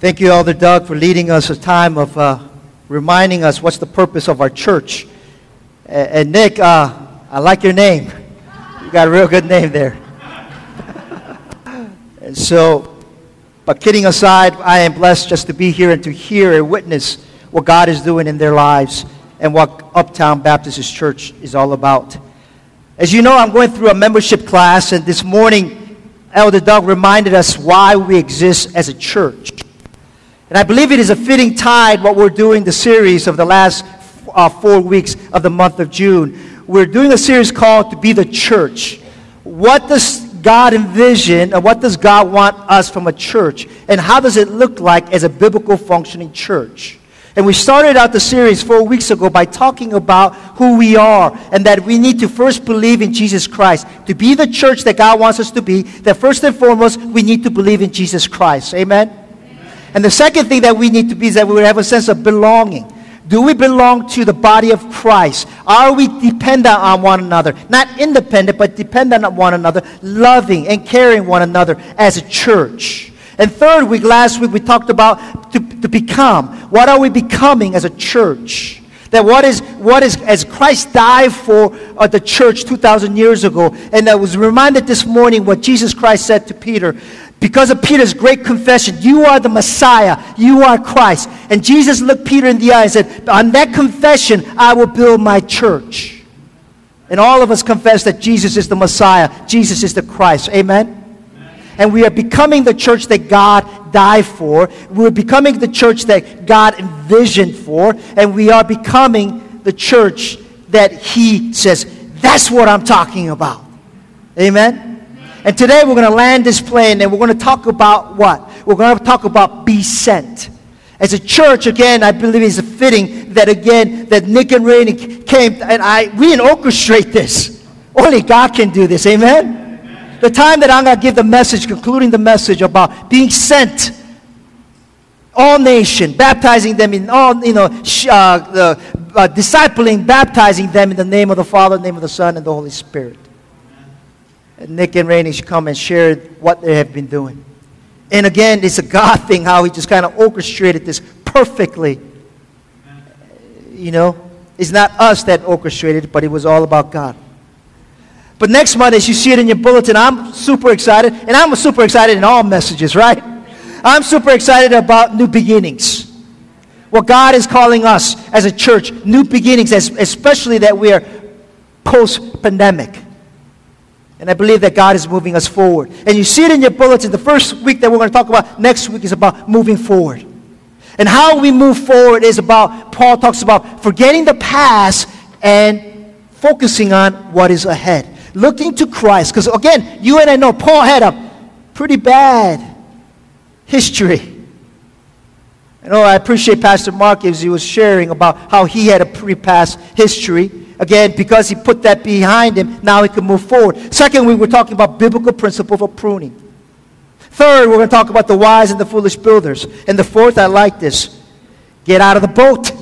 Thank you, Elder Doug, for leading us a time of uh, reminding us what's the purpose of our church. And, and Nick, uh, I like your name. You got a real good name there. and so, but kidding aside, I am blessed just to be here and to hear and witness what God is doing in their lives and what Uptown Baptist Church is all about. As you know, I'm going through a membership class, and this morning, Elder Doug reminded us why we exist as a church. And I believe it is a fitting tide what we're doing the series of the last uh, four weeks of the month of June. We're doing a series called To Be the Church. What does God envision and what does God want us from a church? And how does it look like as a biblical functioning church? And we started out the series four weeks ago by talking about who we are and that we need to first believe in Jesus Christ. To be the church that God wants us to be, that first and foremost, we need to believe in Jesus Christ. Amen? And the second thing that we need to be is that we have a sense of belonging. Do we belong to the body of Christ? Are we dependent on one another? Not independent, but dependent on one another, loving and caring one another as a church. And third week, last week, we talked about to, to become. What are we becoming as a church? That what is, what is, as Christ died for uh, the church 2,000 years ago, and I was reminded this morning what Jesus Christ said to Peter because of Peter's great confession, you are the Messiah, you are Christ. And Jesus looked Peter in the eye and said, On that confession, I will build my church. And all of us confess that Jesus is the Messiah, Jesus is the Christ. Amen? And we are becoming the church that God died for. We're becoming the church that God envisioned for. And we are becoming the church that He says, That's what I'm talking about. Amen? And today we're going to land this plane and we're going to talk about what? We're going to talk about be sent. As a church, again, I believe it's fitting that again, that Nick and Rainey came and I, we didn't orchestrate this. Only God can do this. Amen? Amen. The time that I'm going to give the message, concluding the message about being sent, all nation, baptizing them in all, you know, uh, the, uh, discipling, baptizing them in the name of the Father, the name of the Son, and the Holy Spirit. Nick and Rainey should come and share what they have been doing. And again, it's a God thing how He just kind of orchestrated this perfectly. You know, it's not us that orchestrated but it was all about God. But next month, as you see it in your bulletin, I'm super excited, and I'm super excited in all messages, right? I'm super excited about new beginnings. What God is calling us as a church, new beginnings, especially that we are post pandemic. And I believe that God is moving us forward. And you see it in your bulletin. The first week that we're going to talk about next week is about moving forward. And how we move forward is about, Paul talks about forgetting the past and focusing on what is ahead. Looking to Christ. Because again, you and I know Paul had a pretty bad history. I know oh, I appreciate Pastor Mark as he was sharing about how he had a pretty past history. Again, because he put that behind him, now he can move forward. Second, we were talking about biblical principle for pruning. Third, we're going to talk about the wise and the foolish builders. And the fourth, I like this get out of the boat.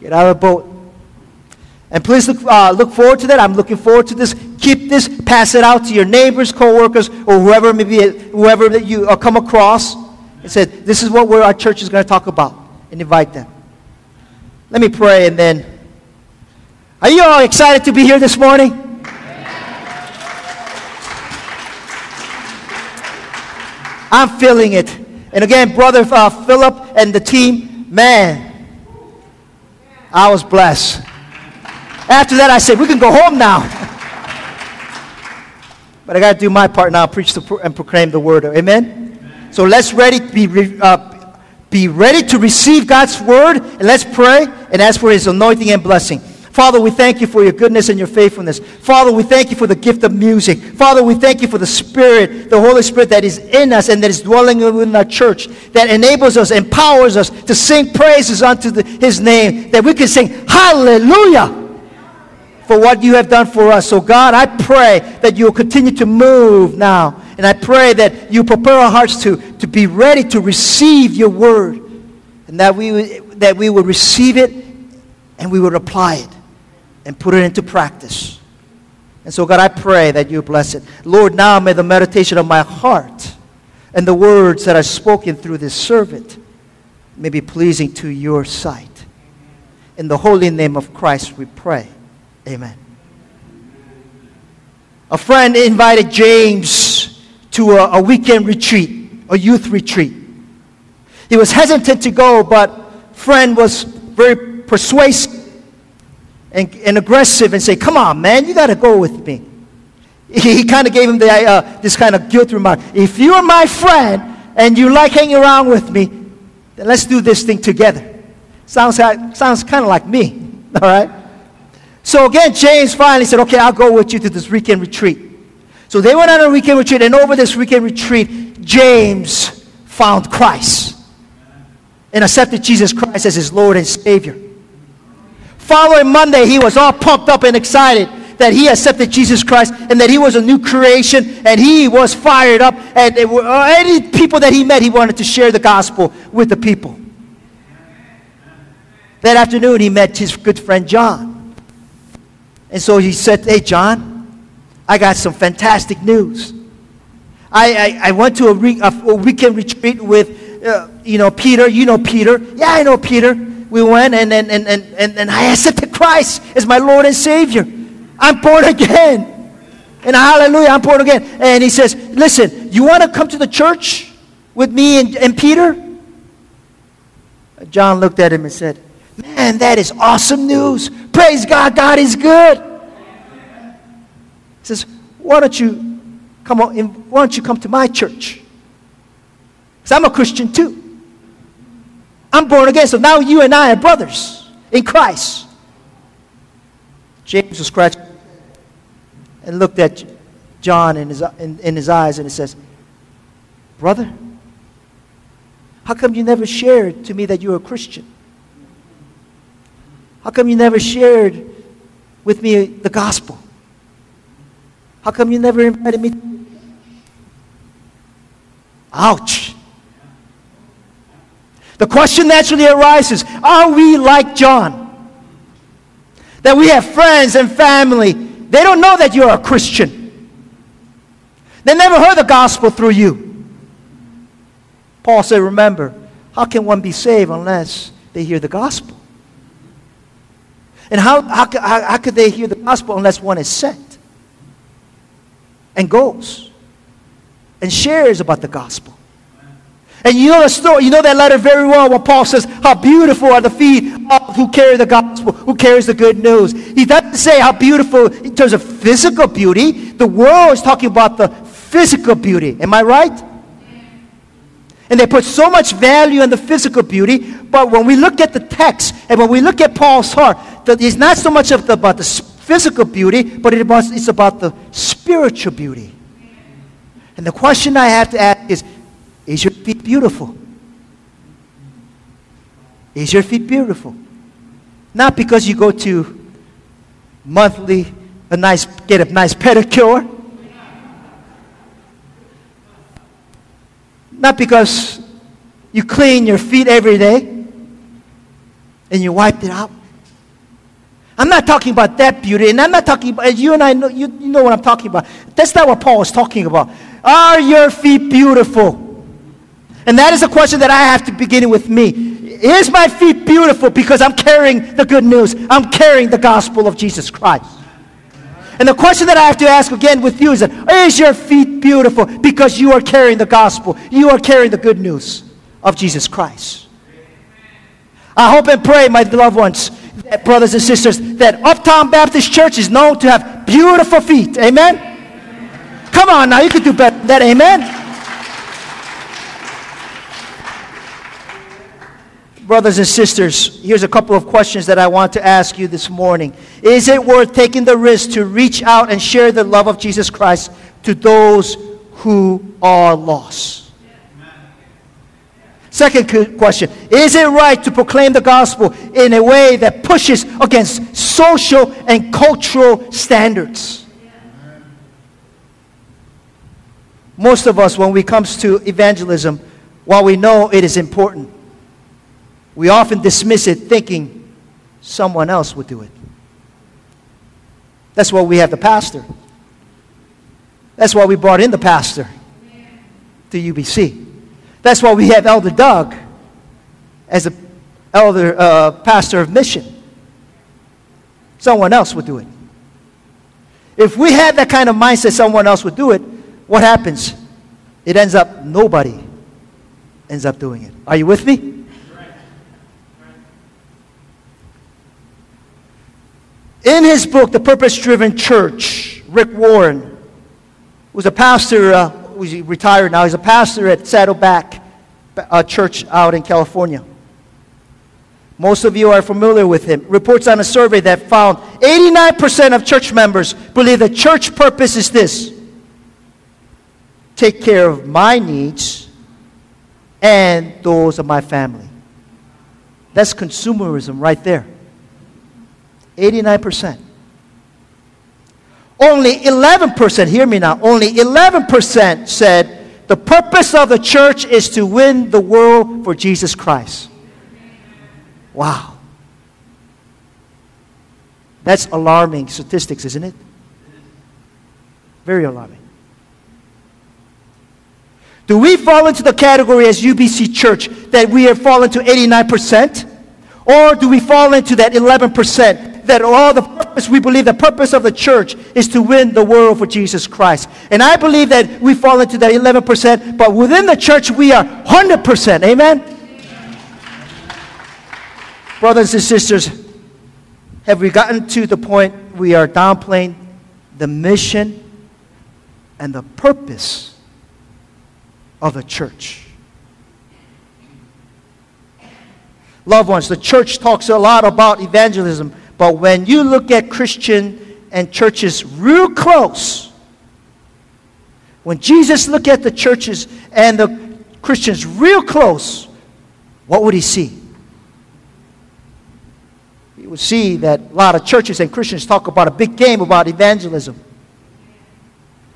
Get out of the boat. And please look, uh, look forward to that. I'm looking forward to this. Keep this, pass it out to your neighbors, co-workers, or whoever maybe whoever that you uh, come across. And said, this is what our church is going to talk about. And invite them. Let me pray and then are you all excited to be here this morning? I'm feeling it. And again, Brother uh, Philip and the team, man, I was blessed. After that, I said, we can go home now. but I got to do my part now, preach and proclaim the word. Amen? Amen. So let's ready be, uh, be ready to receive God's word, and let's pray and ask for his anointing and blessing. Father, we thank you for your goodness and your faithfulness. Father, we thank you for the gift of music. Father, we thank you for the Spirit, the Holy Spirit that is in us and that is dwelling within our church, that enables us, empowers us to sing praises unto the, His name, that we can sing hallelujah for what you have done for us. So, God, I pray that you will continue to move now. And I pray that you prepare our hearts to, to be ready to receive your word and that we, that we will receive it and we will apply it and put it into practice. And so, God, I pray that you bless it. Lord, now may the meditation of my heart and the words that are spoken through this servant may be pleasing to your sight. In the holy name of Christ we pray. Amen. A friend invited James to a, a weekend retreat, a youth retreat. He was hesitant to go, but friend was very persuasive and, and aggressive and say, Come on, man, you got to go with me. He, he kind of gave him the, uh, this kind of guilt remark. If you're my friend and you like hanging around with me, then let's do this thing together. Sounds, like, sounds kind of like me, all right? So again, James finally said, Okay, I'll go with you to this weekend retreat. So they went on a weekend retreat, and over this weekend retreat, James found Christ and accepted Jesus Christ as his Lord and Savior. Following Monday, he was all pumped up and excited that he accepted Jesus Christ and that he was a new creation and he was fired up. And any people that he met, he wanted to share the gospel with the people. That afternoon, he met his good friend John. And so he said, Hey, John, I got some fantastic news. I, I, I went to a, re, a, a, weekend retreat with, uh, you know, Peter. You know Peter. Yeah, I know Peter. We went and, and, and, and, and I accepted Christ as my Lord and Savior. I'm born again. And hallelujah, I'm born again. And he says, Listen, you want to come to the church with me and, and Peter? John looked at him and said, Man, that is awesome news. Praise God, God is good. He says, Why don't you come on, why don't you come to my church? Because I'm a Christian too. I'm born again, so now you and I are brothers in Christ. James was scratching and looked at John in his, in, in his eyes and he says, Brother, how come you never shared to me that you're a Christian? How come you never shared with me the gospel? How come you never invited me? Ouch. The question naturally arises Are we like John? That we have friends and family, they don't know that you're a Christian. They never heard the gospel through you. Paul said, Remember, how can one be saved unless they hear the gospel? And how, how, how, how could they hear the gospel unless one is sent and goes and shares about the gospel? And you know the story, you know that letter very well when Paul says, How beautiful are the feet of who carry the gospel, who carries the good news. He doesn't say how beautiful in terms of physical beauty. The world is talking about the physical beauty. Am I right? And they put so much value on the physical beauty, but when we look at the text and when we look at Paul's heart, that it's not so much about the physical beauty, but it's about the spiritual beauty. And the question I have to ask is is your feet beautiful? Is your feet beautiful? Not because you go to monthly, a nice, get a nice pedicure. Not because you clean your feet every day and you wipe it out. I'm not talking about that beauty, and I'm not talking about, you and I know, you, you know what I'm talking about. That's not what Paul is talking about. Are your feet beautiful? And that is a question that I have to begin with me. Is my feet beautiful because I'm carrying the good news? I'm carrying the gospel of Jesus Christ. And the question that I have to ask again with you is that, is your feet beautiful because you are carrying the gospel? You are carrying the good news of Jesus Christ. I hope and pray, my loved ones, that, brothers and sisters, that Uptown Baptist Church is known to have beautiful feet. Amen? Come on now, you can do better than that. Amen? Brothers and sisters, here's a couple of questions that I want to ask you this morning. Is it worth taking the risk to reach out and share the love of Jesus Christ to those who are lost? Second question Is it right to proclaim the gospel in a way that pushes against social and cultural standards? Most of us, when it comes to evangelism, while we know it is important, we often dismiss it thinking someone else would do it. That's why we have the pastor. That's why we brought in the pastor. to UBC. That's why we have Elder Doug as a elder uh, pastor of mission. Someone else would do it. If we had that kind of mindset, someone else would do it. What happens? It ends up nobody ends up doing it. Are you with me? In his book, The Purpose Driven Church, Rick Warren was a pastor, uh, was retired now, he's a pastor at Saddleback uh, Church out in California. Most of you are familiar with him. Reports on a survey that found 89% of church members believe the church purpose is this take care of my needs and those of my family. That's consumerism right there. 89%. Only 11%, hear me now, only 11% said the purpose of the church is to win the world for Jesus Christ. Wow. That's alarming statistics, isn't it? Very alarming. Do we fall into the category as UBC Church that we have fallen to 89%? Or do we fall into that 11% that all the purpose, we believe the purpose of the church is to win the world for Jesus Christ? And I believe that we fall into that 11%, but within the church we are 100%. Amen? Brothers and sisters, have we gotten to the point we are downplaying the mission and the purpose of the church? Loved ones, the church talks a lot about evangelism, but when you look at Christian and churches real close, when Jesus looked at the churches and the Christians real close, what would he see? you will see that a lot of churches and Christians talk about a big game about evangelism.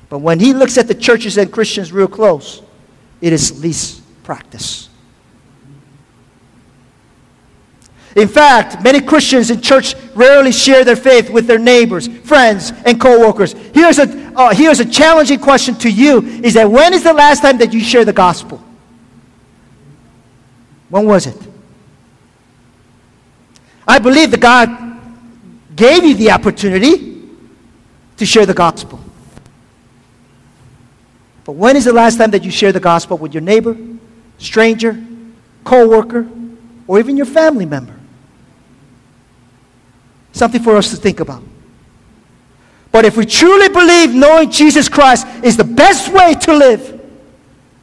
But when he looks at the churches and Christians real close, it is least practice. In fact, many Christians in church rarely share their faith with their neighbors, friends, and co-workers. Here's a, uh, here's a challenging question to you is that when is the last time that you share the gospel? When was it? I believe that God gave you the opportunity to share the gospel. But when is the last time that you share the gospel with your neighbor, stranger, co-worker, or even your family member? Something for us to think about. But if we truly believe knowing Jesus Christ is the best way to live,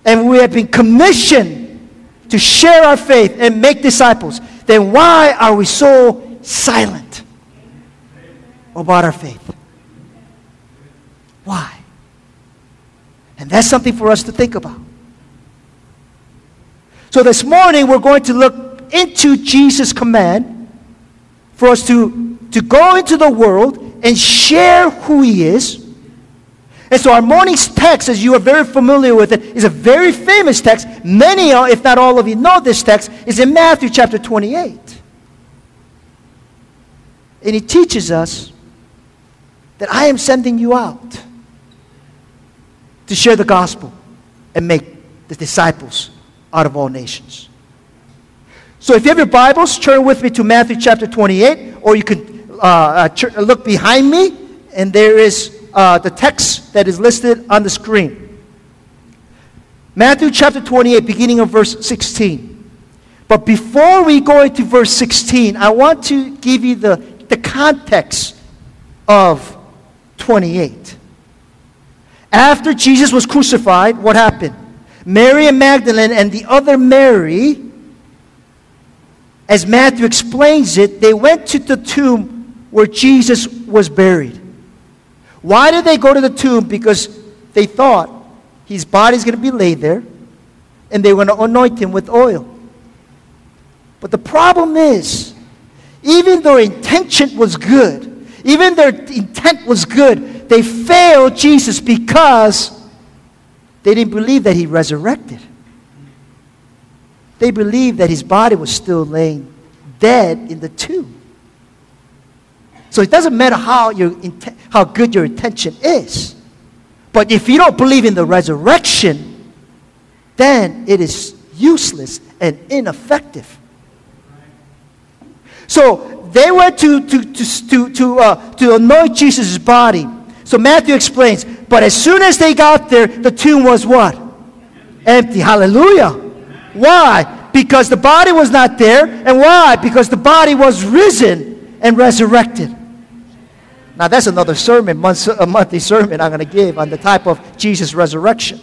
and we have been commissioned to share our faith and make disciples, then why are we so silent about our faith? Why? And that's something for us to think about. So this morning we're going to look into Jesus' command for us to, to go into the world and share who he is. And so our morning's text, as you are very familiar with it, is a very famous text. Many, if not all of you, know this text, is in Matthew chapter 28. And he teaches us that I am sending you out to share the gospel and make the disciples out of all nations. So if you have your Bibles, turn with me to Matthew chapter 28, or you can uh, uh, look behind me, and there is uh, the text that is listed on the screen. Matthew chapter 28, beginning of verse 16. But before we go into verse 16, I want to give you the, the context of 28. After Jesus was crucified, what happened? Mary and Magdalene and the other Mary, as Matthew explains it, they went to the tomb where Jesus was buried. Why did they go to the tomb? Because they thought his body's going to be laid there and they were going to anoint him with oil. But the problem is, even though intention was good, even their intent was good, they failed Jesus because they didn't believe that he resurrected. They believed that his body was still laying dead in the tomb. So it doesn't matter how, your, how good your intention is. But if you don't believe in the resurrection, then it is useless and ineffective. So they went to, to, to, to, to, uh, to anoint Jesus' body. So Matthew explains, but as soon as they got there, the tomb was what? Empty. Hallelujah. Why? Because the body was not there. And why? Because the body was risen and resurrected. Now, that's another sermon, a monthly sermon I'm going to give on the type of Jesus' resurrection.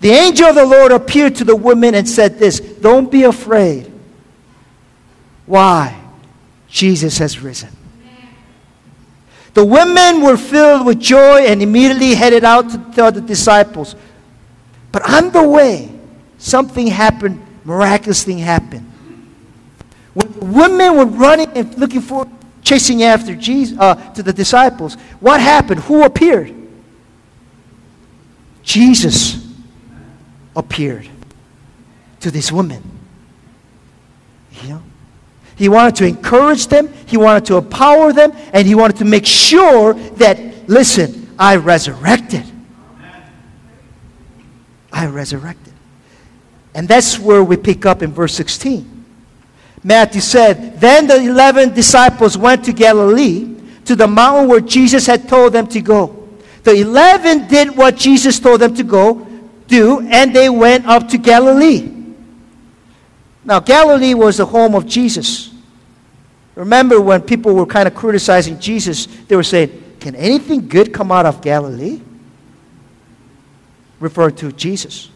The angel of the Lord appeared to the women and said this Don't be afraid. Why? Jesus has risen. The women were filled with joy and immediately headed out to tell the disciples. But on the way, something happened, miraculous thing happened. When the women were running and looking for, chasing after Jesus, uh, to the disciples, what happened? Who appeared? Jesus appeared to this woman. You know? He wanted to encourage them, he wanted to empower them, and he wanted to make sure that, listen, I resurrected. I resurrected. And that's where we pick up in verse 16. Matthew said, Then the eleven disciples went to Galilee, to the mountain where Jesus had told them to go. The eleven did what Jesus told them to go do, and they went up to Galilee. Now, Galilee was the home of Jesus. Remember when people were kind of criticizing Jesus, they were saying, Can anything good come out of Galilee? Referring to Jesus.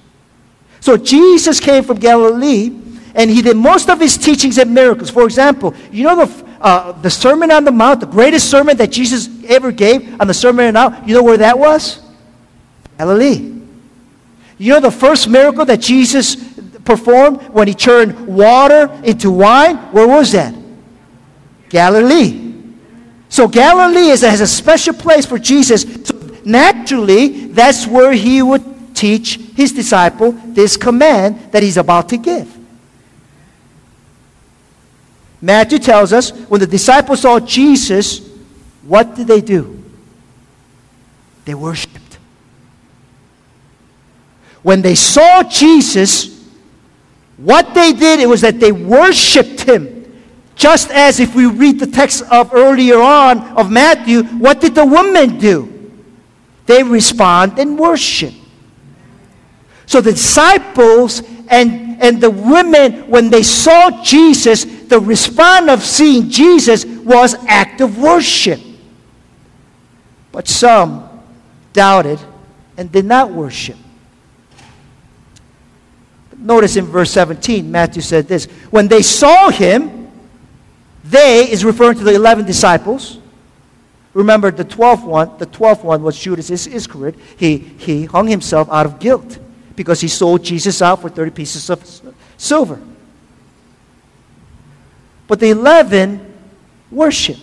So Jesus came from Galilee and he did most of his teachings and miracles. For example, you know the, uh, the Sermon on the Mount, the greatest sermon that Jesus ever gave on the Sermon on the Mount, you know where that was? Galilee. You know the first miracle that Jesus performed when he turned water into wine? Where was that? Galilee. So Galilee is, has a special place for Jesus. So naturally, that's where he would teach his disciple this command that he's about to give. Matthew tells us when the disciples saw Jesus, what did they do? They worshiped. When they saw Jesus, what they did it was that they worshiped him. Just as if we read the text of earlier on of Matthew, what did the women do? They respond in worship. So the disciples and, and the women, when they saw Jesus, the response of seeing Jesus was act of worship. But some doubted and did not worship. Notice in verse 17, Matthew said this When they saw him, they is referring to the 11 disciples. Remember, the 12th one, the 12th one was Judas Iscariot. He, he hung himself out of guilt because he sold Jesus out for 30 pieces of silver. But the 11 worship.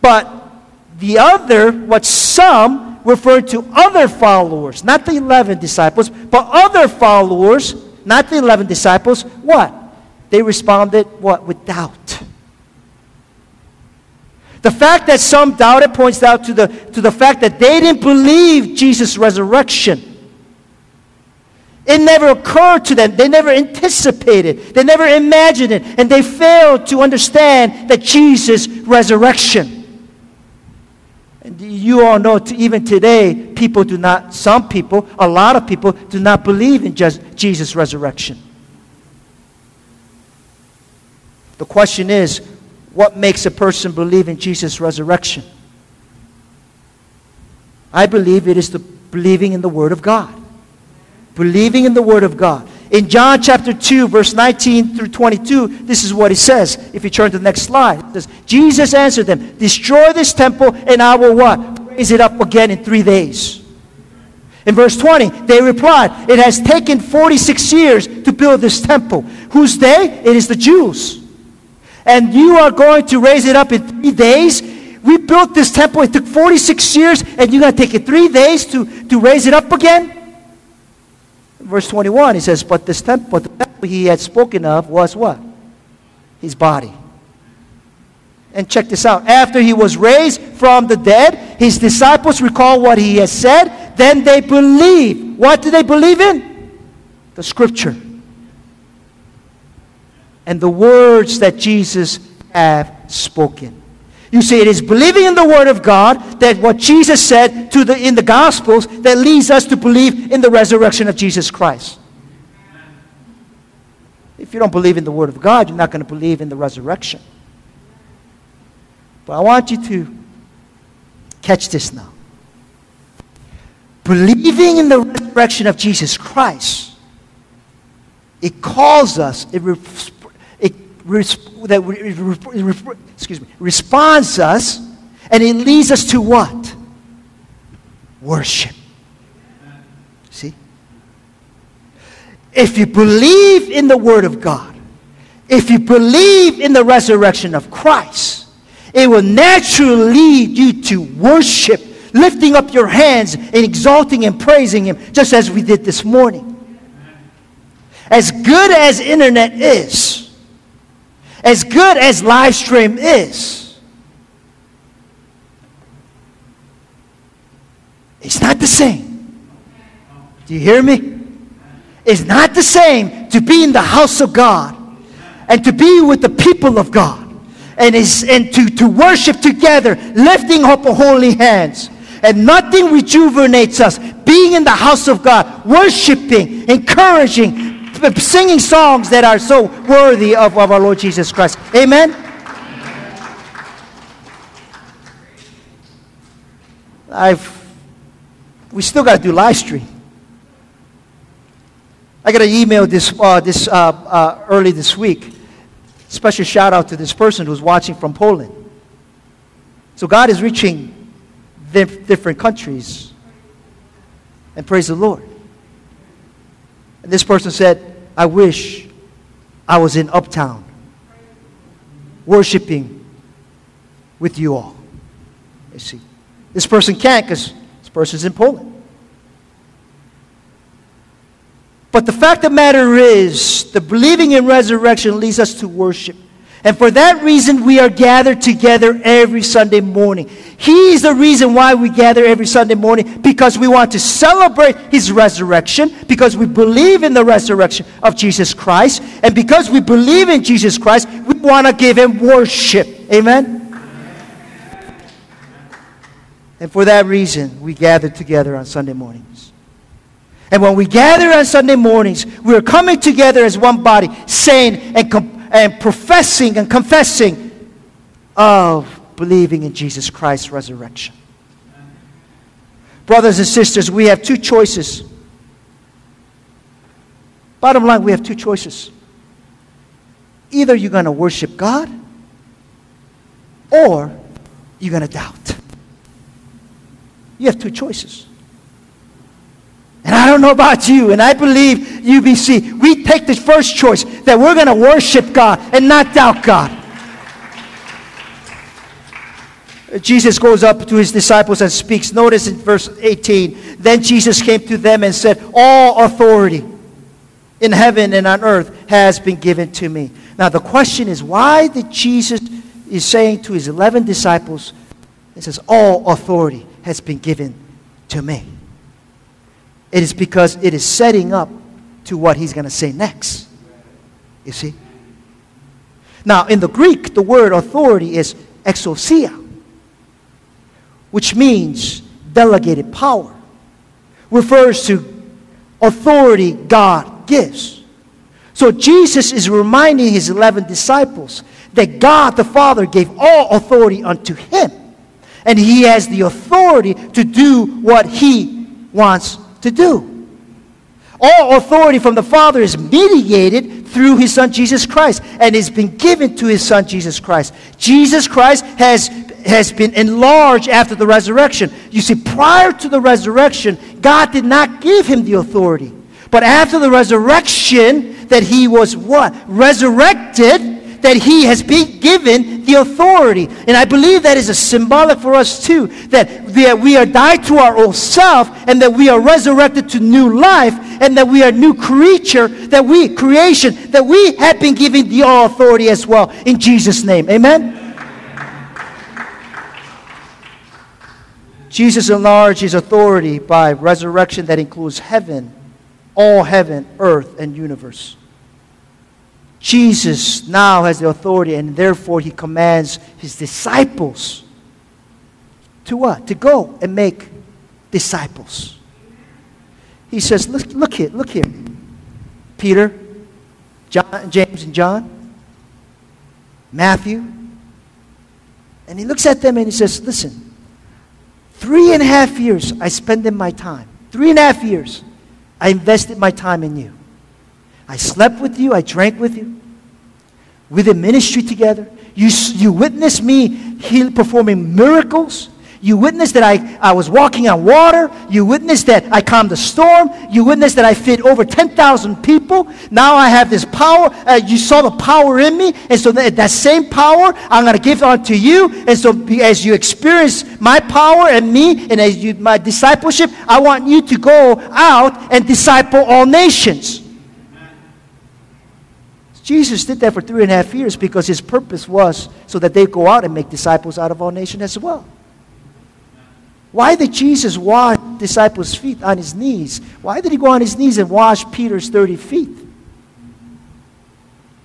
But the other, what some referred to other followers, not the 11 disciples, but other followers, not the 11 disciples, what? They responded what? With doubt. The fact that some doubted points out to the, to the fact that they didn't believe Jesus' resurrection. It never occurred to them. They never anticipated. They never imagined it. And they failed to understand that Jesus' resurrection. And you all know, even today, people do not, some people, a lot of people, do not believe in just Jesus' resurrection. The question is, what makes a person believe in Jesus' resurrection? I believe it is the believing in the Word of God. Believing in the Word of God. In John chapter 2, verse 19 through 22, this is what he says. If you turn to the next slide, it says, Jesus answered them, Destroy this temple, and I will what? Raise it up again in three days. In verse 20, they replied, It has taken 46 years to build this temple. Whose day? It is the Jews. And you are going to raise it up in three days? We built this temple, it took 46 years, and you're going to take it three days to, to raise it up again? Verse 21, he says, But this temple, the temple he had spoken of was what? His body. And check this out. After he was raised from the dead, his disciples recall what he had said. Then they believe. What do they believe in? The scripture. And the words that Jesus have spoken. You see, it is believing in the Word of God that what Jesus said to the, in the Gospels that leads us to believe in the resurrection of Jesus Christ. If you don't believe in the Word of God, you're not going to believe in the resurrection. But I want you to catch this now. Believing in the resurrection of Jesus Christ, it calls us, it, it, that, excuse me, responds us, and it leads us to what? Worship. See? If you believe in the Word of God, if you believe in the resurrection of Christ, it will naturally lead you to worship, lifting up your hands and exalting and praising Him, just as we did this morning. As good as internet is, as good as live stream is, it's not the same. Do you hear me? It's not the same to be in the house of God and to be with the people of God and, is, and to, to worship together, lifting up holy hands. And nothing rejuvenates us. Being in the house of God, worshiping, encouraging, singing songs that are so worthy of, of our Lord Jesus Christ. Amen? I've, we still got to do live stream. I got an email this, uh, this uh, uh, early this week Special shout out to this person who's watching from Poland. So God is reaching different countries. And praise the Lord. And this person said, I wish I was in Uptown worshiping with you all. You see, this person can't because this person's in Poland. But the fact of the matter is, the believing in resurrection leads us to worship. And for that reason, we are gathered together every Sunday morning. He's the reason why we gather every Sunday morning because we want to celebrate His resurrection, because we believe in the resurrection of Jesus Christ, and because we believe in Jesus Christ, we want to give Him worship. Amen? And for that reason, we gather together on Sunday morning. And when we gather on Sunday mornings, we're coming together as one body, saying and, com- and professing and confessing of believing in Jesus Christ's resurrection. Brothers and sisters, we have two choices. Bottom line, we have two choices. Either you're going to worship God or you're going to doubt. You have two choices. And I don't know about you, and I believe UBC, we take the first choice that we're going to worship God and not doubt God. Jesus goes up to his disciples and speaks. Notice in verse 18. Then Jesus came to them and said, All authority in heaven and on earth has been given to me. Now the question is, why did Jesus is saying to his 11 disciples, he says, All authority has been given to me. It is because it is setting up to what he's going to say next. You see? Now, in the Greek, the word authority is exousia, which means delegated power, refers to authority God gives. So Jesus is reminding his 11 disciples that God the Father gave all authority unto him. And he has the authority to do what he wants to do. All authority from the Father is mediated through his Son Jesus Christ and has been given to his Son Jesus Christ. Jesus Christ has, has been enlarged after the resurrection. You see, prior to the resurrection, God did not give him the authority. But after the resurrection, that he was what? Resurrected that he has been given the authority. And I believe that is a symbolic for us too, that we are died to our old self and that we are resurrected to new life and that we are new creature, that we, creation, that we have been given the all authority as well in Jesus' name. Amen? Jesus enlarged his authority by resurrection that includes heaven, all heaven, earth, and universe. Jesus now has the authority, and therefore he commands his disciples to what? To go and make disciples. He says, Look, look here, look here. Peter, John, James, and John, Matthew. And he looks at them and he says, Listen, three and a half years I spent in my time. Three and a half years I invested my time in you. I slept with you, I drank with you. We did ministry together. You, you witnessed me heal, performing miracles. You witnessed that I, I was walking on water. You witnessed that I calmed the storm. You witnessed that I fed over 10,000 people. Now I have this power. Uh, you saw the power in me. And so that, that same power, I'm going to give unto you. And so as you experience my power and me and as you, my discipleship, I want you to go out and disciple all nations. Jesus did that for three and a half years because his purpose was so that they go out and make disciples out of all nations as well. Why did Jesus wash disciples' feet on his knees? Why did he go on his knees and wash Peter's 30 feet?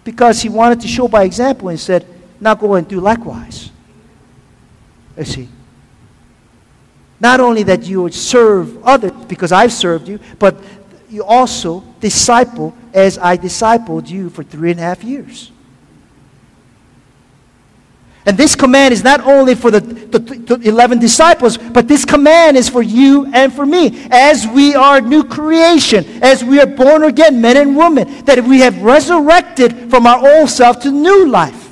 Because he wanted to show by example and said, now go and do likewise. You see. Not only that you would serve others because I've served you, but you also disciple as I discipled you for three and a half years. And this command is not only for the, the, the, 11 disciples, but this command is for you and for me. As we are new creation, as we are born again, men and women, that we have resurrected from our old self to new life.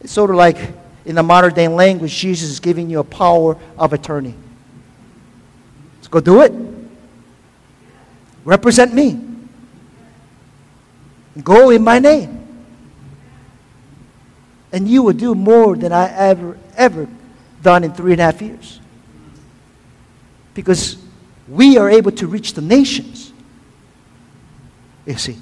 It's sort of like in the modern day language, Jesus is giving you a power of attorney. Let's go do it. Represent me. Go in my name and you will do more than I ever, ever done in three and a half years. Because we are able to reach the nations. You see.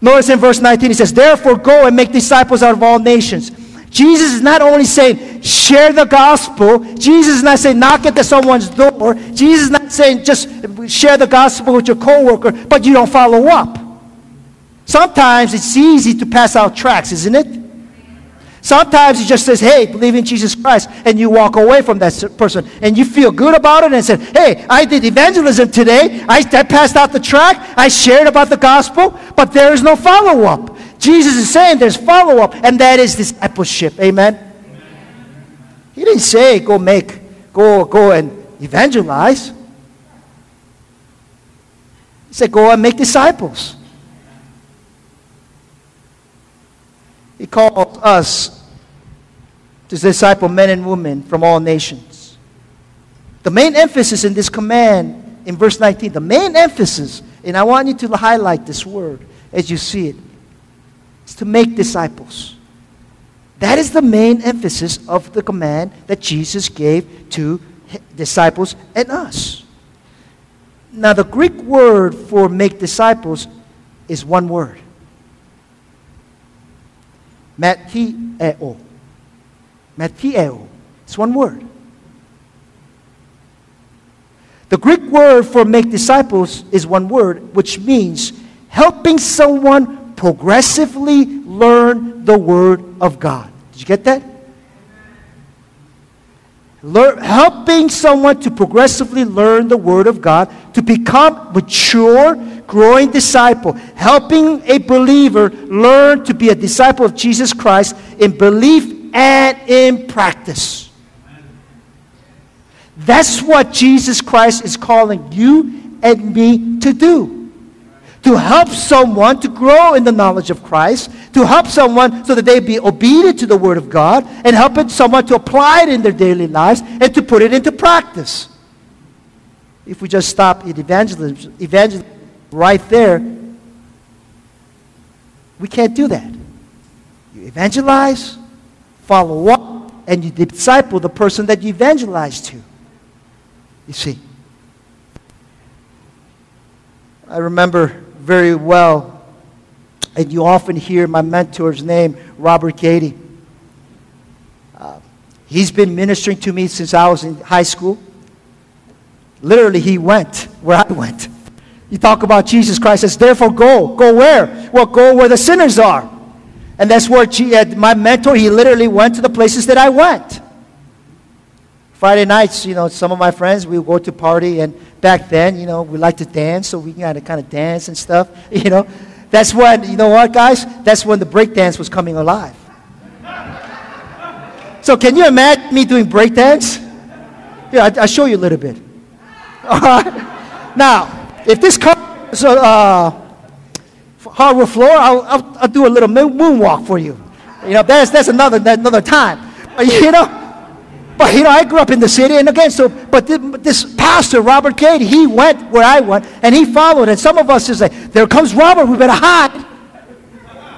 Notice in verse 19, he says, Therefore go and make disciples out of all nations. Jesus is not only saying, share the gospel. Jesus is not saying, knock at someone's door. Jesus is not saying, just share the gospel with your coworker, but you don't follow up. Sometimes it's easy to pass out tracts, isn't it? Sometimes he just says, hey, believe in Jesus Christ, and you walk away from that person, and you feel good about it, and say, hey, I did evangelism today. I, I passed out the tract. I shared about the gospel, but there is no follow up. Jesus is saying there's follow up, and that is discipleship. Amen? He didn't say go make, go, go and evangelize. He said go and make disciples. He calls us to disciple men and women from all nations. The main emphasis in this command in verse 19, the main emphasis, and I want you to highlight this word as you see it, is to make disciples. That is the main emphasis of the command that Jesus gave to disciples and us. Now, the Greek word for make disciples is one word Mathieo. Mathieo. It's one word. The Greek word for make disciples is one word, which means helping someone progressively learn the Word of God. Did you get that? Learn, helping someone to progressively learn the Word of God, to become mature, growing disciple, helping a believer learn to be a disciple of Jesus Christ in belief and in practice. That's what Jesus Christ is calling you and me to do to help someone to grow in the knowledge of Christ, to help someone so that they be obedient to the Word of God, and helping someone to apply it in their daily lives and to put it into practice. If we just stop at evangelism, evangelism right there, we can't do that. You evangelize, follow up, and you disciple the person that you evangelize to. You see. I remember very well. And you often hear my mentor's name, Robert Cady. Uh, He's been ministering to me since I was in high school. Literally, he went where I went. You talk about Jesus Christ says, therefore go. Go where? Well, go where the sinners are. And that's where my mentor, he literally went to the places that I went. Friday nights, you know, some of my friends, we would go to party, and back then, you know, we like to dance, so we got to kind of dance and stuff, you know. That's when, you know what, guys? That's when the break dance was coming alive. So can you imagine me doing break dance? Yeah, I, will show you a little bit. All right. Now, if this comes uh, hardwood floor, I'll, I'll, I'll, do a little moonwalk for you. You know, that's, that's another, that's another time. You know, but you know, I grew up in the city, and again, so but this pastor Robert Cade, he went where I went, and he followed. And some of us just like, there comes Robert, we better hide,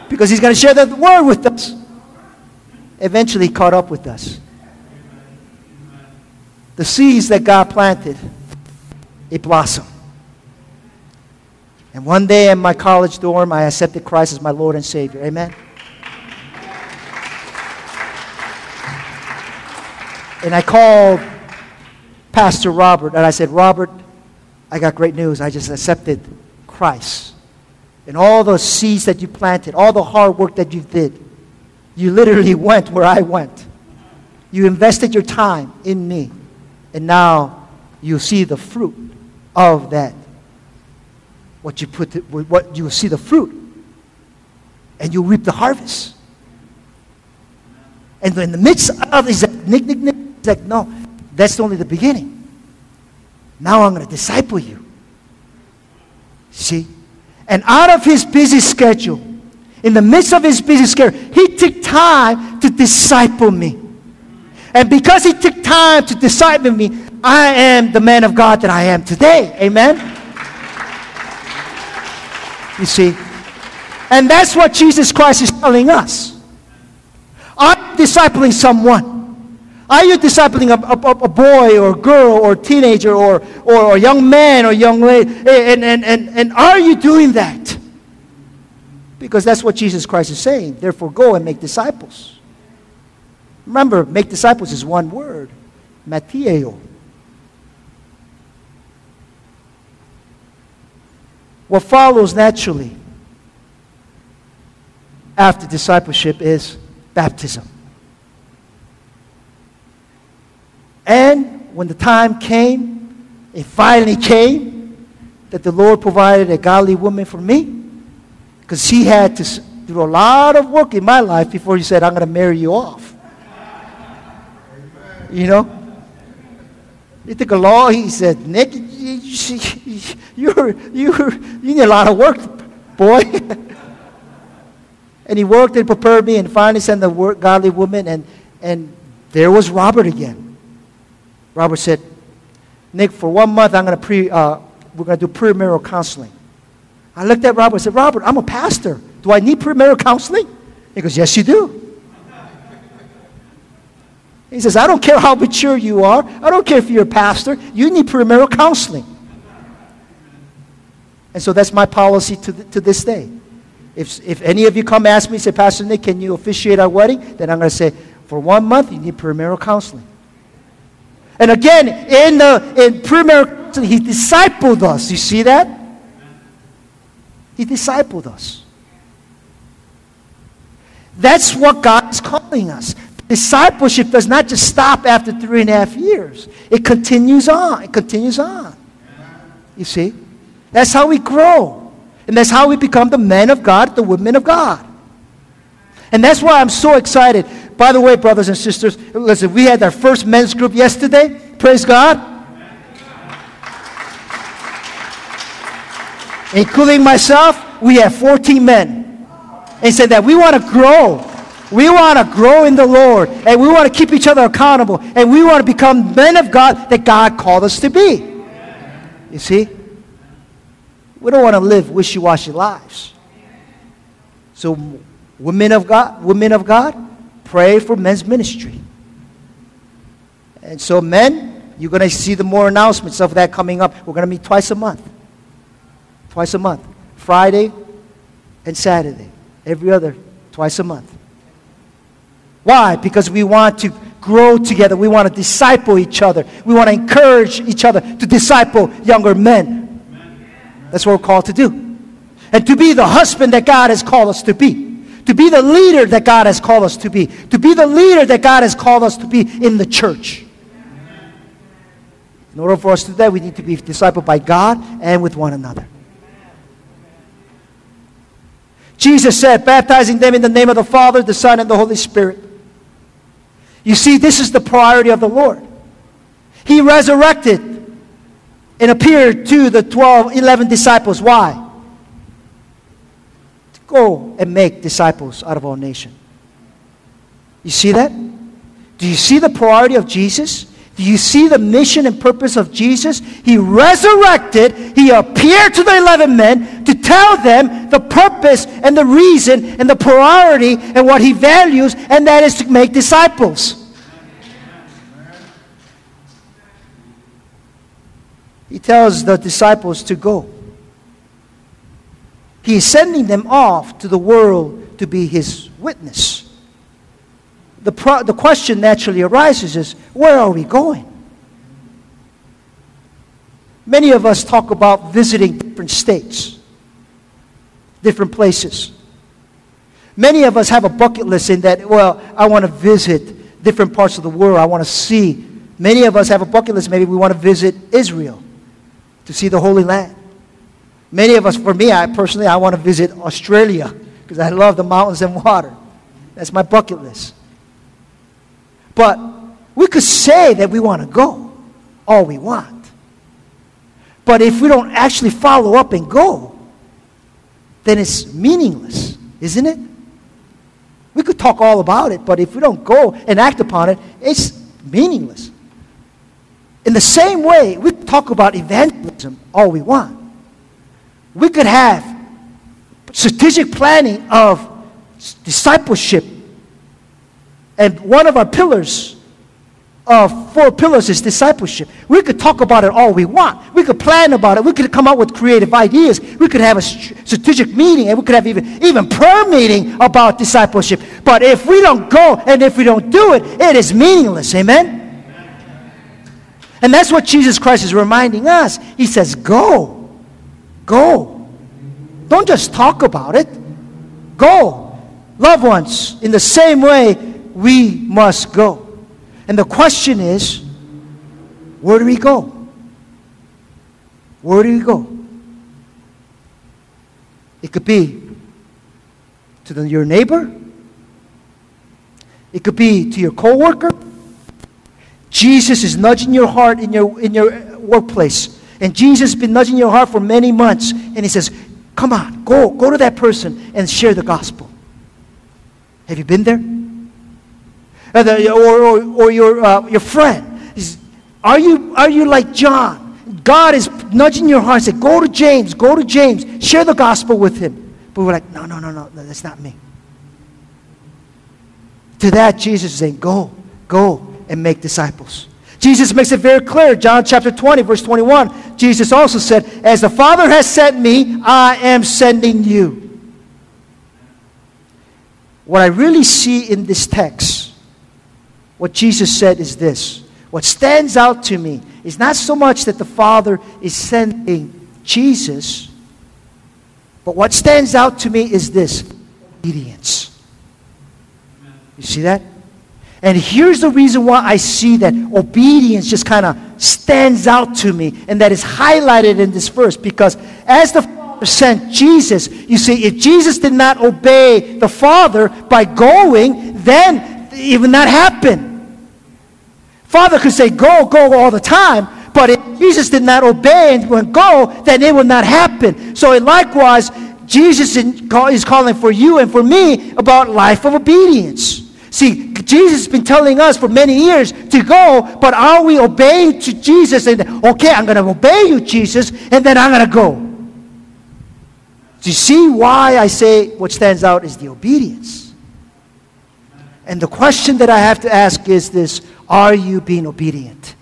because he's going to share the word with us. Eventually, caught up with us. The seeds that God planted, it blossomed. And one day in my college dorm, I accepted Christ as my Lord and Savior. Amen. And I called Pastor Robert and I said, Robert, I got great news. I just accepted Christ. And all the seeds that you planted, all the hard work that you did, you literally went where I went. You invested your time in me. And now you see the fruit of that. What you put, what you see the fruit. And you reap the harvest. And in the midst of this, Nick, Nick, Nick, like, no, that's only the beginning. Now I'm going to disciple you. See? And out of his busy schedule, in the midst of his busy schedule, he took time to disciple me. And because he took time to disciple me, I am the man of God that I am today. Amen? You see? And that's what Jesus Christ is telling us. I'm discipling someone. Are you discipling a, a, a, boy or girl or teenager or, or a young man or young lady? And, and, and, and are you doing that? Because that's what Jesus Christ is saying. Therefore, go and make disciples. Remember, make disciples is one word Mateo. What follows naturally after discipleship is baptism. And when the time came, it finally came that the Lord provided a godly woman for me because he had to do a lot of work in my life before he said, I'm going to marry you off. You know? It took a long, he said, Nick, you, you're, you need a lot of work, boy. and he worked and prepared me and finally sent the godly woman, and, and there was Robert again. Robert said, Nick, for one month, I'm going to pre, uh, we're going to do premarital counseling. I looked at Robert and said, Robert, I'm a pastor. Do I need premarital counseling? He goes, Yes, you do. He says, I don't care how mature you are. I don't care if you're a pastor. You need premarital counseling. And so that's my policy to, to this day. If, if any of you come ask me, say, Pastor Nick, can you officiate our wedding? Then I'm going to say, for one month, you need premarital counseling. And again, in the in premarital, he discipled us. You see that? He discipled us. That's what God is calling us. Discipleship does not just stop after three and a half years. It continues on. It continues on. You see? That's how we grow. And that's how we become the men of God, the women of God. And that's why I'm so excited. By the way, brothers and sisters, listen, we had our first men's group yesterday. Praise God. Including myself, we have 14 men. And said that we want to grow. We want to grow in the Lord. And we want to keep each other accountable. And we want to become men of God that God called us to be. You see? We don't want to live wishy washy lives. So, women of God, women of God, pray for men's ministry. And so, men, you're going to see the more announcements of that coming up. We're going to meet twice a month. Twice a month. Friday and Saturday. Every other, twice a month. Why? Because we want to grow together. We want to disciple each other. We want to encourage each other to disciple younger men. That's what we're called to do. And to be the husband that God has called us to be. To be the leader that God has called us to be. To be the leader that God has called us to be in the church. In order for us to that, we need to be discipled by God and with one another. Jesus said, baptizing them in the name of the Father, the Son, and the Holy Spirit. You see, this is the priority of the Lord. He resurrected and appeared to the 12, 11 disciples. Why? Go and make disciples out of all nations. You see that? Do you see the priority of Jesus? Do you see the mission and purpose of Jesus? He resurrected, he appeared to the 11 men to tell them the purpose and the reason and the priority and what he values, and that is to make disciples. He tells the disciples to go. He is sending them off to the world to be his witness the, pro- the question naturally arises is where are we going? Many of us talk about visiting different states, different places. Many of us have a bucket list in that, well, I want to visit different parts of the world. I want to see. Many of us have a bucket list. Maybe we want to visit Israel to see the Holy Land. Many of us, for me, I personally, I want to visit Australia because I love the mountains and water. That's my bucket list. But we could say that we want to go all we want. But if we don't actually follow up and go, then it's meaningless, isn't it? We could talk all about it, but if we don't go and act upon it, it's meaningless. In the same way, we talk about evangelism all we want. We could have strategic planning of discipleship and one of our pillars of four pillars is discipleship. We could talk about it all we want. We could plan about it. We could come up with creative ideas. We could have a strategic meeting and we could have even, even prayer meeting about discipleship. But if we don't go and if we don't do it, it is meaningless. Amen? And that's what Jesus Christ is reminding us. He says, Go. Go. Don't just talk about it. Go. Loved ones, in the same way we must go. And the question is, where do we go? Where do we go? It could be to the, your neighbor. It could be to your coworker. Jesus is nudging your heart in your, in your workplace. And Jesus has been nudging your heart for many months. And he says, Come on, go, go to that person and share the gospel. Have you been there? or, or, or your, uh, your friend. Are you, are you like John? God is nudging your heart say, go to James, go to James, share the gospel with him. But we're like, No, no, no, no, no, that's not me. To that, Jesus is saying, go, go and make disciples. Jesus makes it very clear. John chapter 20, verse 21. Jesus also said, As the Father has sent me, I am sending you. What I really see in this text what Jesus said is this. What stands out to me is not so much that the Father is sending Jesus, but what stands out to me is this obedience. You see that? And here's the reason why I see that obedience just kind of stands out to me and that is highlighted in this verse because as the Father sent Jesus, you see, if Jesus did not obey the Father by going, then it would not happen. Father could say, go, go all the time, but if Jesus did not obey and went go, then it would not happen. So likewise, Jesus is calling for you and for me about life of obedience. See, Jesus has been telling us for many years to go, but are we obeying to Jesus and, okay, I'm going to obey you, Jesus, and then I'm going to go? Do you see why I say what stands out is the obedience? And the question that I have to ask is this Are you being obedient?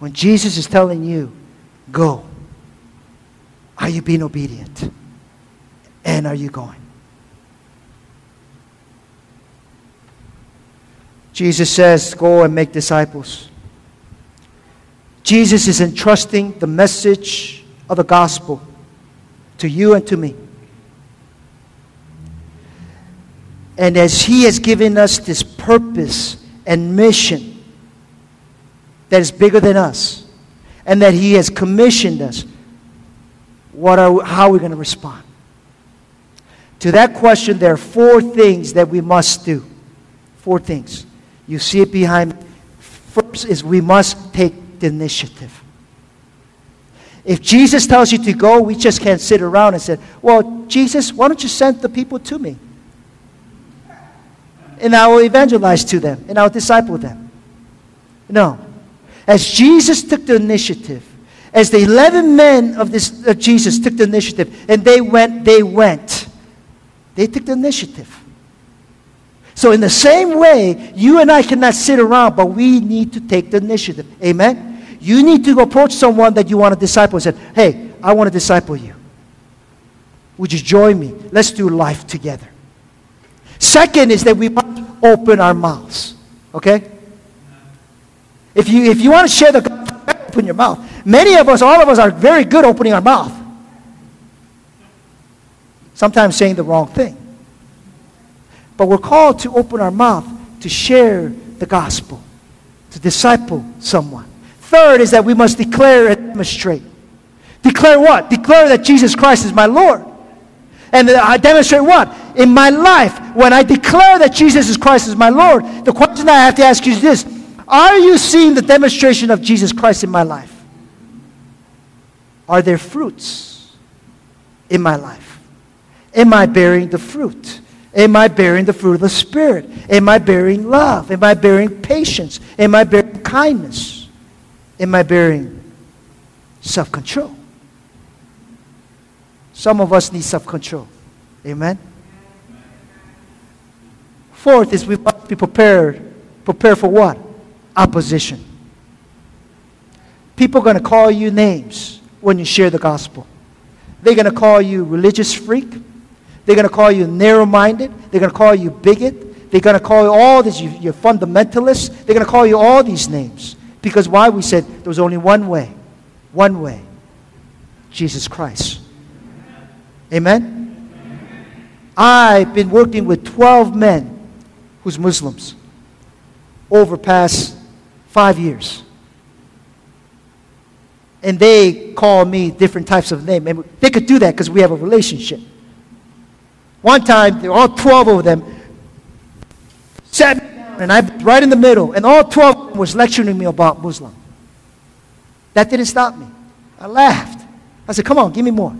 When Jesus is telling you, go, are you being obedient? And are you going? Jesus says, Go and make disciples. Jesus is entrusting the message of the gospel to you and to me. And as He has given us this purpose and mission that is bigger than us, and that He has commissioned us, what are, how are we going to respond? To that question, there are four things that we must do. Four things. You see it behind. First is we must take the initiative. If Jesus tells you to go, we just can't sit around and say, Well, Jesus, why don't you send the people to me? And I will evangelize to them and I'll disciple them. No. As Jesus took the initiative, as the 11 men of this, uh, Jesus took the initiative and they went, they went. They took the initiative. So, in the same way, you and I cannot sit around, but we need to take the initiative. Amen? You need to approach someone that you want to disciple and say, Hey, I want to disciple you. Would you join me? Let's do life together. Second is that we must open our mouths. Okay? If you, if you want to share the gospel, open your mouth. Many of us, all of us, are very good opening our mouth. Sometimes saying the wrong thing. But we're called to open our mouth to share the gospel, to disciple someone. Third is that we must declare and demonstrate. Declare what? Declare that Jesus Christ is my Lord. And I demonstrate what? In my life, when I declare that Jesus Christ is my Lord, the question I have to ask you is this Are you seeing the demonstration of Jesus Christ in my life? Are there fruits in my life? Am I bearing the fruit? Am I bearing the fruit of the Spirit? Am I bearing love? Am I bearing patience? Am I bearing kindness? Am I bearing self control? Some of us need self control. Amen? Fourth is we must be prepared. Prepare for what? Opposition. People are going to call you names when you share the gospel. They're going to call you religious freak. They're going to call you narrow minded. They're going to call you bigot. They're going to call you all this, you, you're fundamentalist. They're going to call you all these names. Because why? We said there was only one way. One way Jesus Christ. Amen? I've been working with 12 men who's Muslims over past five years. And they call me different types of names. And they could do that because we have a relationship. One time, all 12 of them sat me down, and I right in the middle, and all 12 of them was lecturing me about Muslim. That didn't stop me. I laughed. I said, Come on, give me more.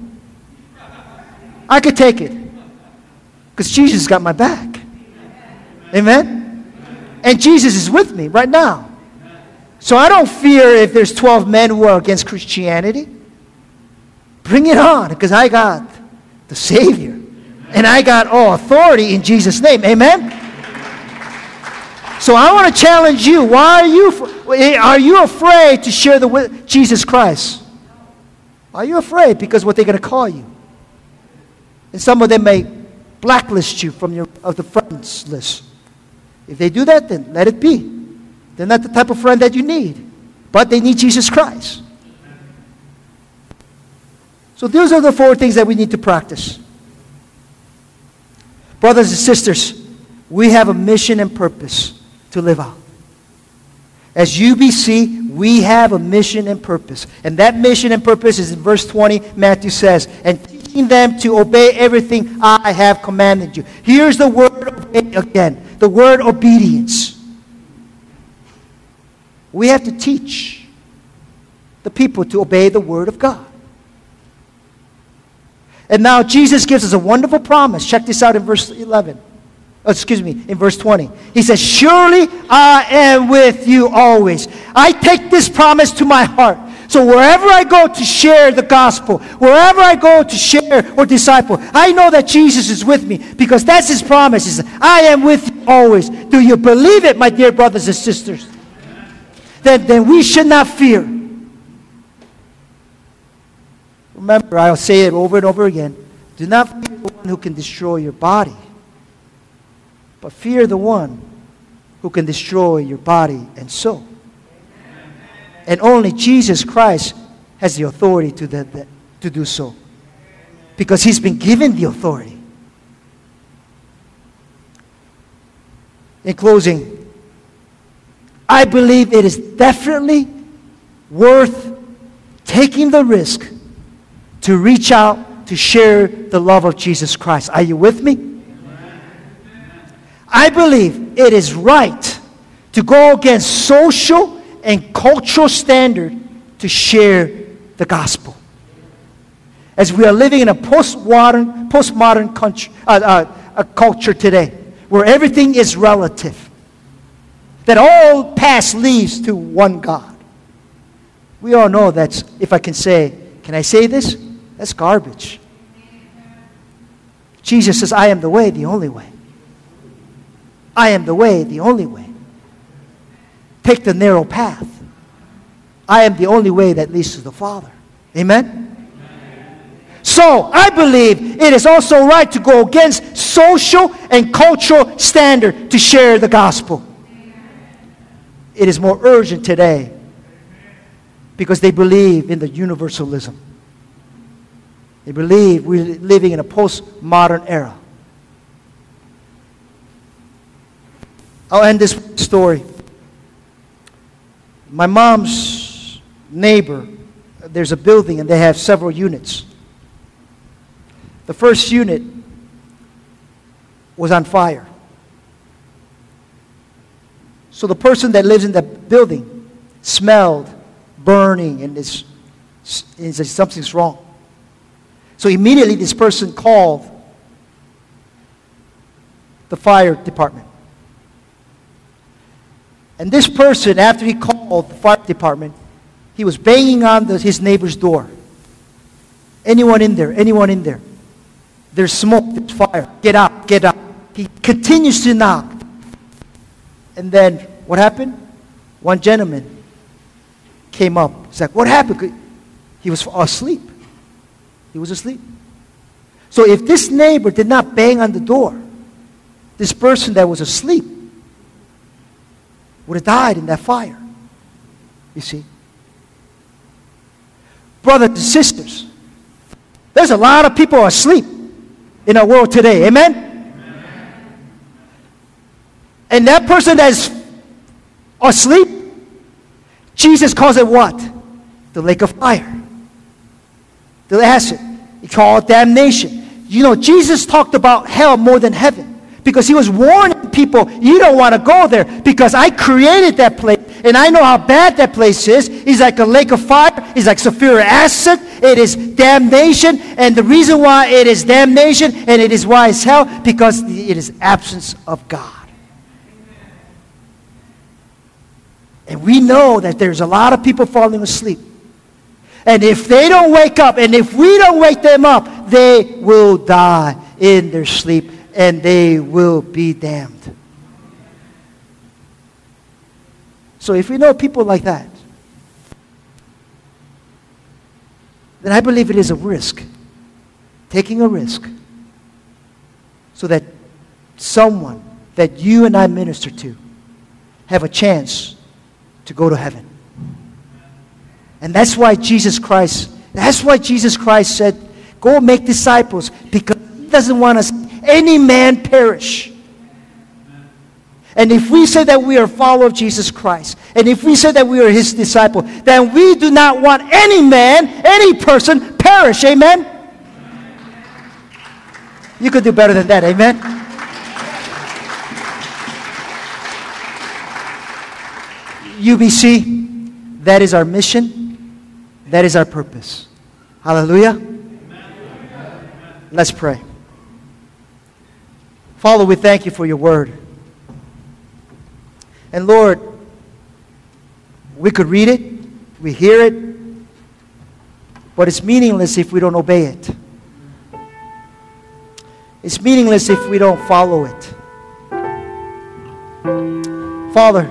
I could take it because Jesus got my back. Amen? And Jesus is with me right now. So I don't fear if there's 12 men who are against Christianity. Bring it on because I got the Savior. And I got all authority in Jesus' name. Amen? So I want to challenge you. Why are you, eh, are you afraid to share the Jesus Christ? Are you afraid because what they're going to call you? And some of them may blacklist you from your, of the friends list. If they do that, then let it be. They're not the type of friend that you need, but they need Jesus Christ. So, those are the four things that we need to practice. Brothers and sisters, we have a mission and purpose to live out. As UBC, we have a mission and purpose. And that mission and purpose is in verse 20, Matthew says, and teaching them to obey everything I have commanded you. Here's the word obey again the word obedience. We have to teach the people to obey the word of God. And now Jesus gives us a wonderful promise. Check this out in verse 11. Oh, excuse me, in verse 20. He says, Surely I am with you always. I take this promise to my heart. So wherever I go to share the gospel, wherever I go to share or disciple, I know that Jesus is with me because that's his promise. Is I am with you always. Do you believe it, my dear brothers and sisters? Then, then we should not fear. Remember, I'll say it over and over again. Do not fear the one who can destroy your body, but fear the one who can destroy your body and soul. And only Jesus Christ has the authority to, the, to do so. Because he's been given the authority. In closing, I believe it is definitely worth taking the risk to reach out to share the love of Jesus Christ. Are you with me? I believe it is right to go against social and cultural standard to share the gospel. As we are living in a postmodern, postmodern country, uh, uh, culture today, where everything is relative, that all paths leads to one God. We all know that's, if I can say, can I say this? That's garbage. Jesus says, I am the way, the only way. I am the way, the only way. Take the narrow path. I am the only way that leads to the Father. Amen? So, I believe it is also right to go against social and cultural standard to share the gospel. It is more urgent today because they believe in the universalism. They believe we're living in a postmodern era. I'll end this story. My mom's neighbor, there's a building and they have several units. The first unit was on fire. So the person that lives in the building smelled burning and is, is something's wrong. So immediately this person called the fire department. And this person, after he called the fire department, he was banging on the, his neighbor's door. Anyone in there? Anyone in there? There's smoke, there's fire. Get out, get out. He continues to knock. And then what happened? One gentleman came up. He's like, What happened? He was asleep. He was asleep. So if this neighbor did not bang on the door, this person that was asleep would have died in that fire. You see? Brothers and sisters, there's a lot of people asleep in our world today. Amen? Amen? And that person that's asleep, Jesus calls it what? The lake of fire. The acid. He called damnation. You know, Jesus talked about hell more than heaven because he was warning people, you don't want to go there because I created that place and I know how bad that place is. It's like a lake of fire, it's like sulfuric acid, it is damnation. And the reason why it is damnation and it is why it's hell, because it is absence of God. And we know that there's a lot of people falling asleep. And if they don't wake up, and if we don't wake them up, they will die in their sleep and they will be damned. So if we know people like that, then I believe it is a risk, taking a risk, so that someone that you and I minister to have a chance to go to heaven. And that's why Jesus Christ, that's why Jesus Christ said, go make disciples because he doesn't want us any man perish. And if we say that we are follower of Jesus Christ, and if we say that we are his disciple, then we do not want any man, any person perish. Amen? You could do better than that. Amen? UBC, that is our mission. That is our purpose. Hallelujah. Let's pray. Father, we thank you for your word. And Lord, we could read it, we hear it, but it's meaningless if we don't obey it. It's meaningless if we don't follow it. Father,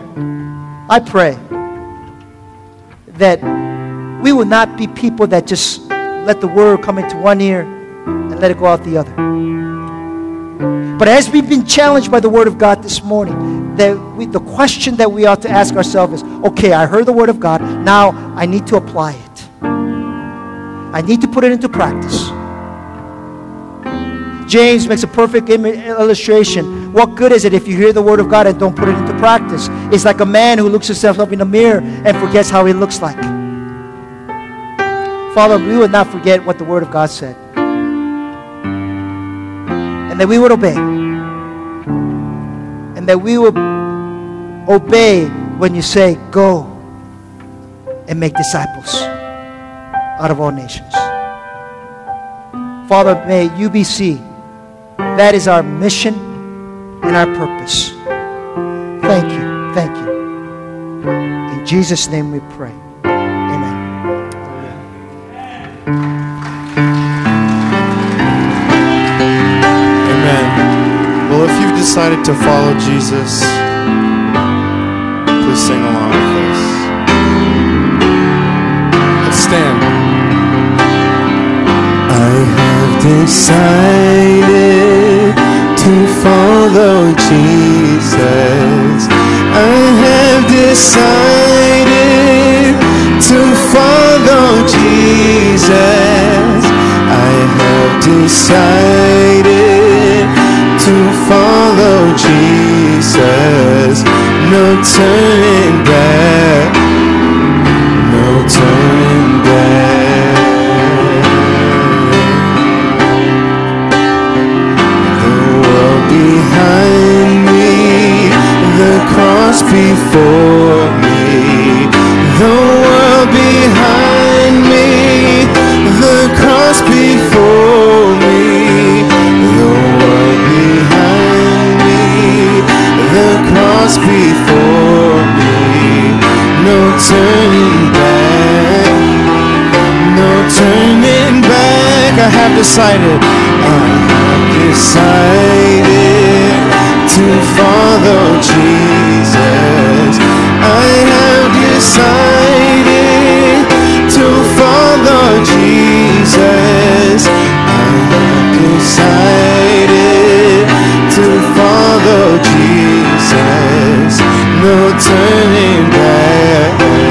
I pray that we will not be people that just let the word come into one ear and let it go out the other. But as we've been challenged by the Word of God this morning, that we, the question that we ought to ask ourselves is okay, I heard the Word of God. Now I need to apply it, I need to put it into practice. James makes a perfect illustration. What good is it if you hear the word of God and don't put it into practice? It's like a man who looks himself up in the mirror and forgets how he looks like. Father, we would not forget what the word of God said. And that we would obey. And that we would obey when you say, go and make disciples out of all nations. Father, may UBC that is our mission and our purpose. Thank you. Thank you. In Jesus' name we pray. Decided to follow Jesus, please sing along with us. Let's stand. I have decided to follow Jesus. I have decided to follow Jesus. I have decided to follow Jesus. No turning back. No turning back. The world behind me, the cross before me, the world behind me, the cross before turning back, no turning back. I have decided, I have decided to follow Jesus. I have decided to follow Jesus. I have decided to follow Jesus. No turning back.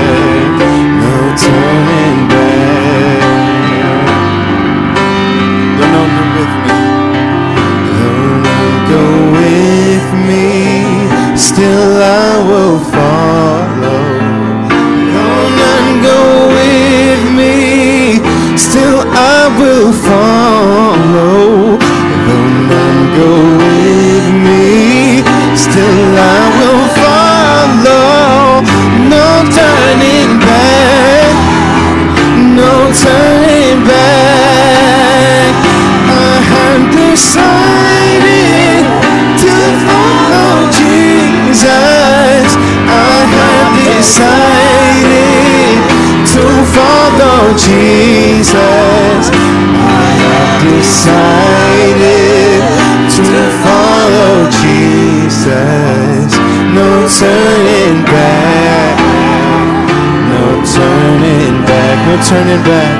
Turning back.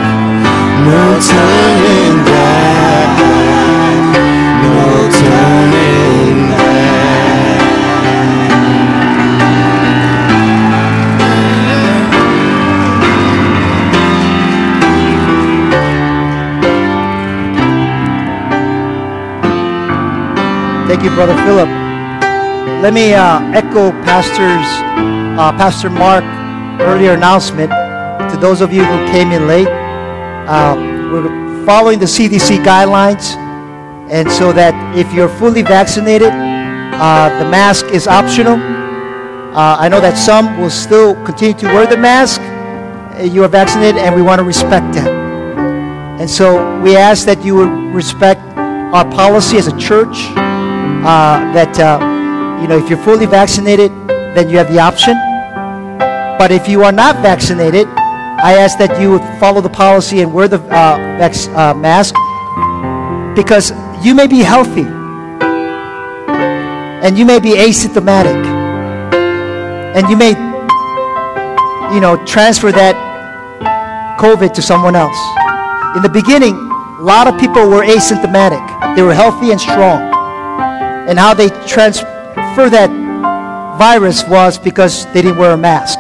No turning back. No turning back. Thank you, Brother Philip. Let me uh, echo Pastor's, uh, Pastor Mark earlier announcement to those of you who came in late. Uh, we're following the CDC guidelines, and so that if you're fully vaccinated, uh, the mask is optional. Uh, I know that some will still continue to wear the mask. Uh, You are vaccinated, and we want to respect that. And so we ask that you would respect our policy as a church uh, that, uh, you know, if you're fully vaccinated, then you have the option. But if you are not vaccinated, I ask that you would follow the policy and wear the uh, uh, mask because you may be healthy and you may be asymptomatic and you may, you know, transfer that COVID to someone else. In the beginning, a lot of people were asymptomatic. They were healthy and strong. And how they transfer that virus was because they didn't wear a mask.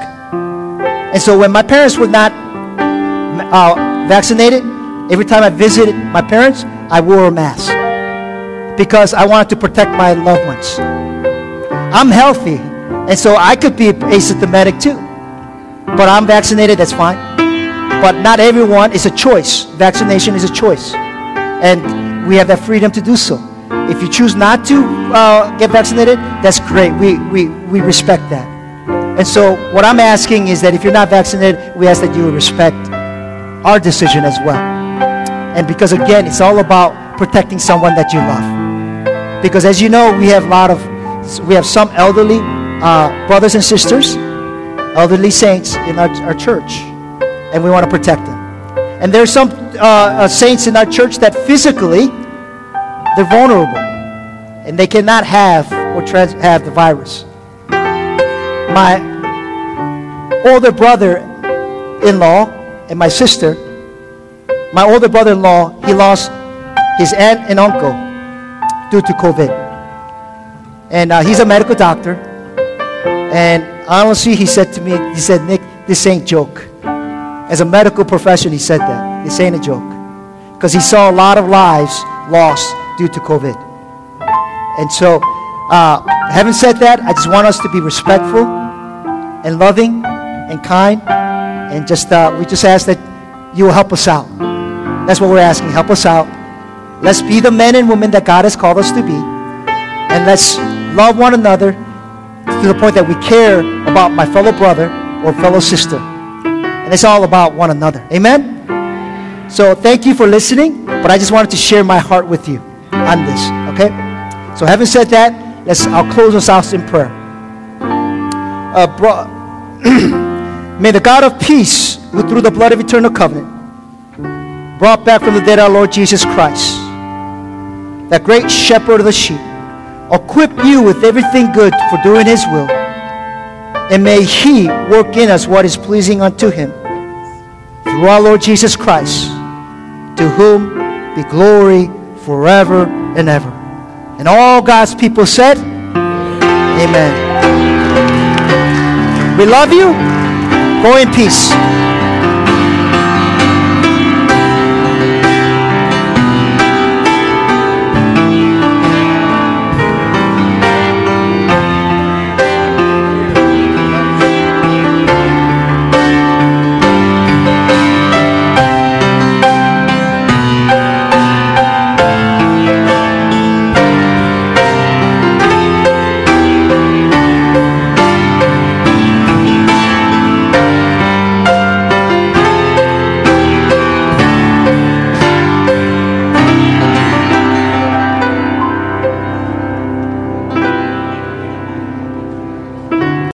And so when my parents were not uh, vaccinated, every time I visited my parents, I wore a mask because I wanted to protect my loved ones. I'm healthy, and so I could be asymptomatic too. But I'm vaccinated, that's fine. But not everyone is a choice. Vaccination is a choice. And we have that freedom to do so. If you choose not to uh, get vaccinated, that's great. We, we, we respect that. And so, what I'm asking is that if you're not vaccinated, we ask that you respect our decision as well. And because, again, it's all about protecting someone that you love. Because, as you know, we have a lot of, we have some elderly uh, brothers and sisters, elderly saints in our, our church, and we want to protect them. And there are some uh, uh, saints in our church that physically they're vulnerable, and they cannot have or trans- have the virus. My older brother-in-law and my sister, my older brother-in-law, he lost his aunt and uncle due to COVID, and uh, he's a medical doctor. And honestly, he said to me, he said, Nick, this ain't joke. As a medical profession, he said that. This ain't a joke. Because he saw a lot of lives lost due to COVID. And so, uh, having said that, I just want us to be respectful and loving and kind. And just, uh, we just ask that you will help us out. That's what we're asking. Help us out. Let's be the men and women that God has called us to be. And let's love one another to the point that we care about my fellow brother or fellow sister. And it's all about one another. Amen? So thank you for listening, but I just wanted to share my heart with you on this. Okay? So having said that, let's I'll close us out in prayer. Uh, bro- May the God of peace, who through the blood of eternal covenant brought back from the dead our Lord Jesus Christ, that great shepherd of the sheep, equip you with everything good for doing his will. And may he work in us what is pleasing unto him. Through our Lord Jesus Christ, to whom be glory forever and ever. And all God's people said, Amen. We love you. Go in peace.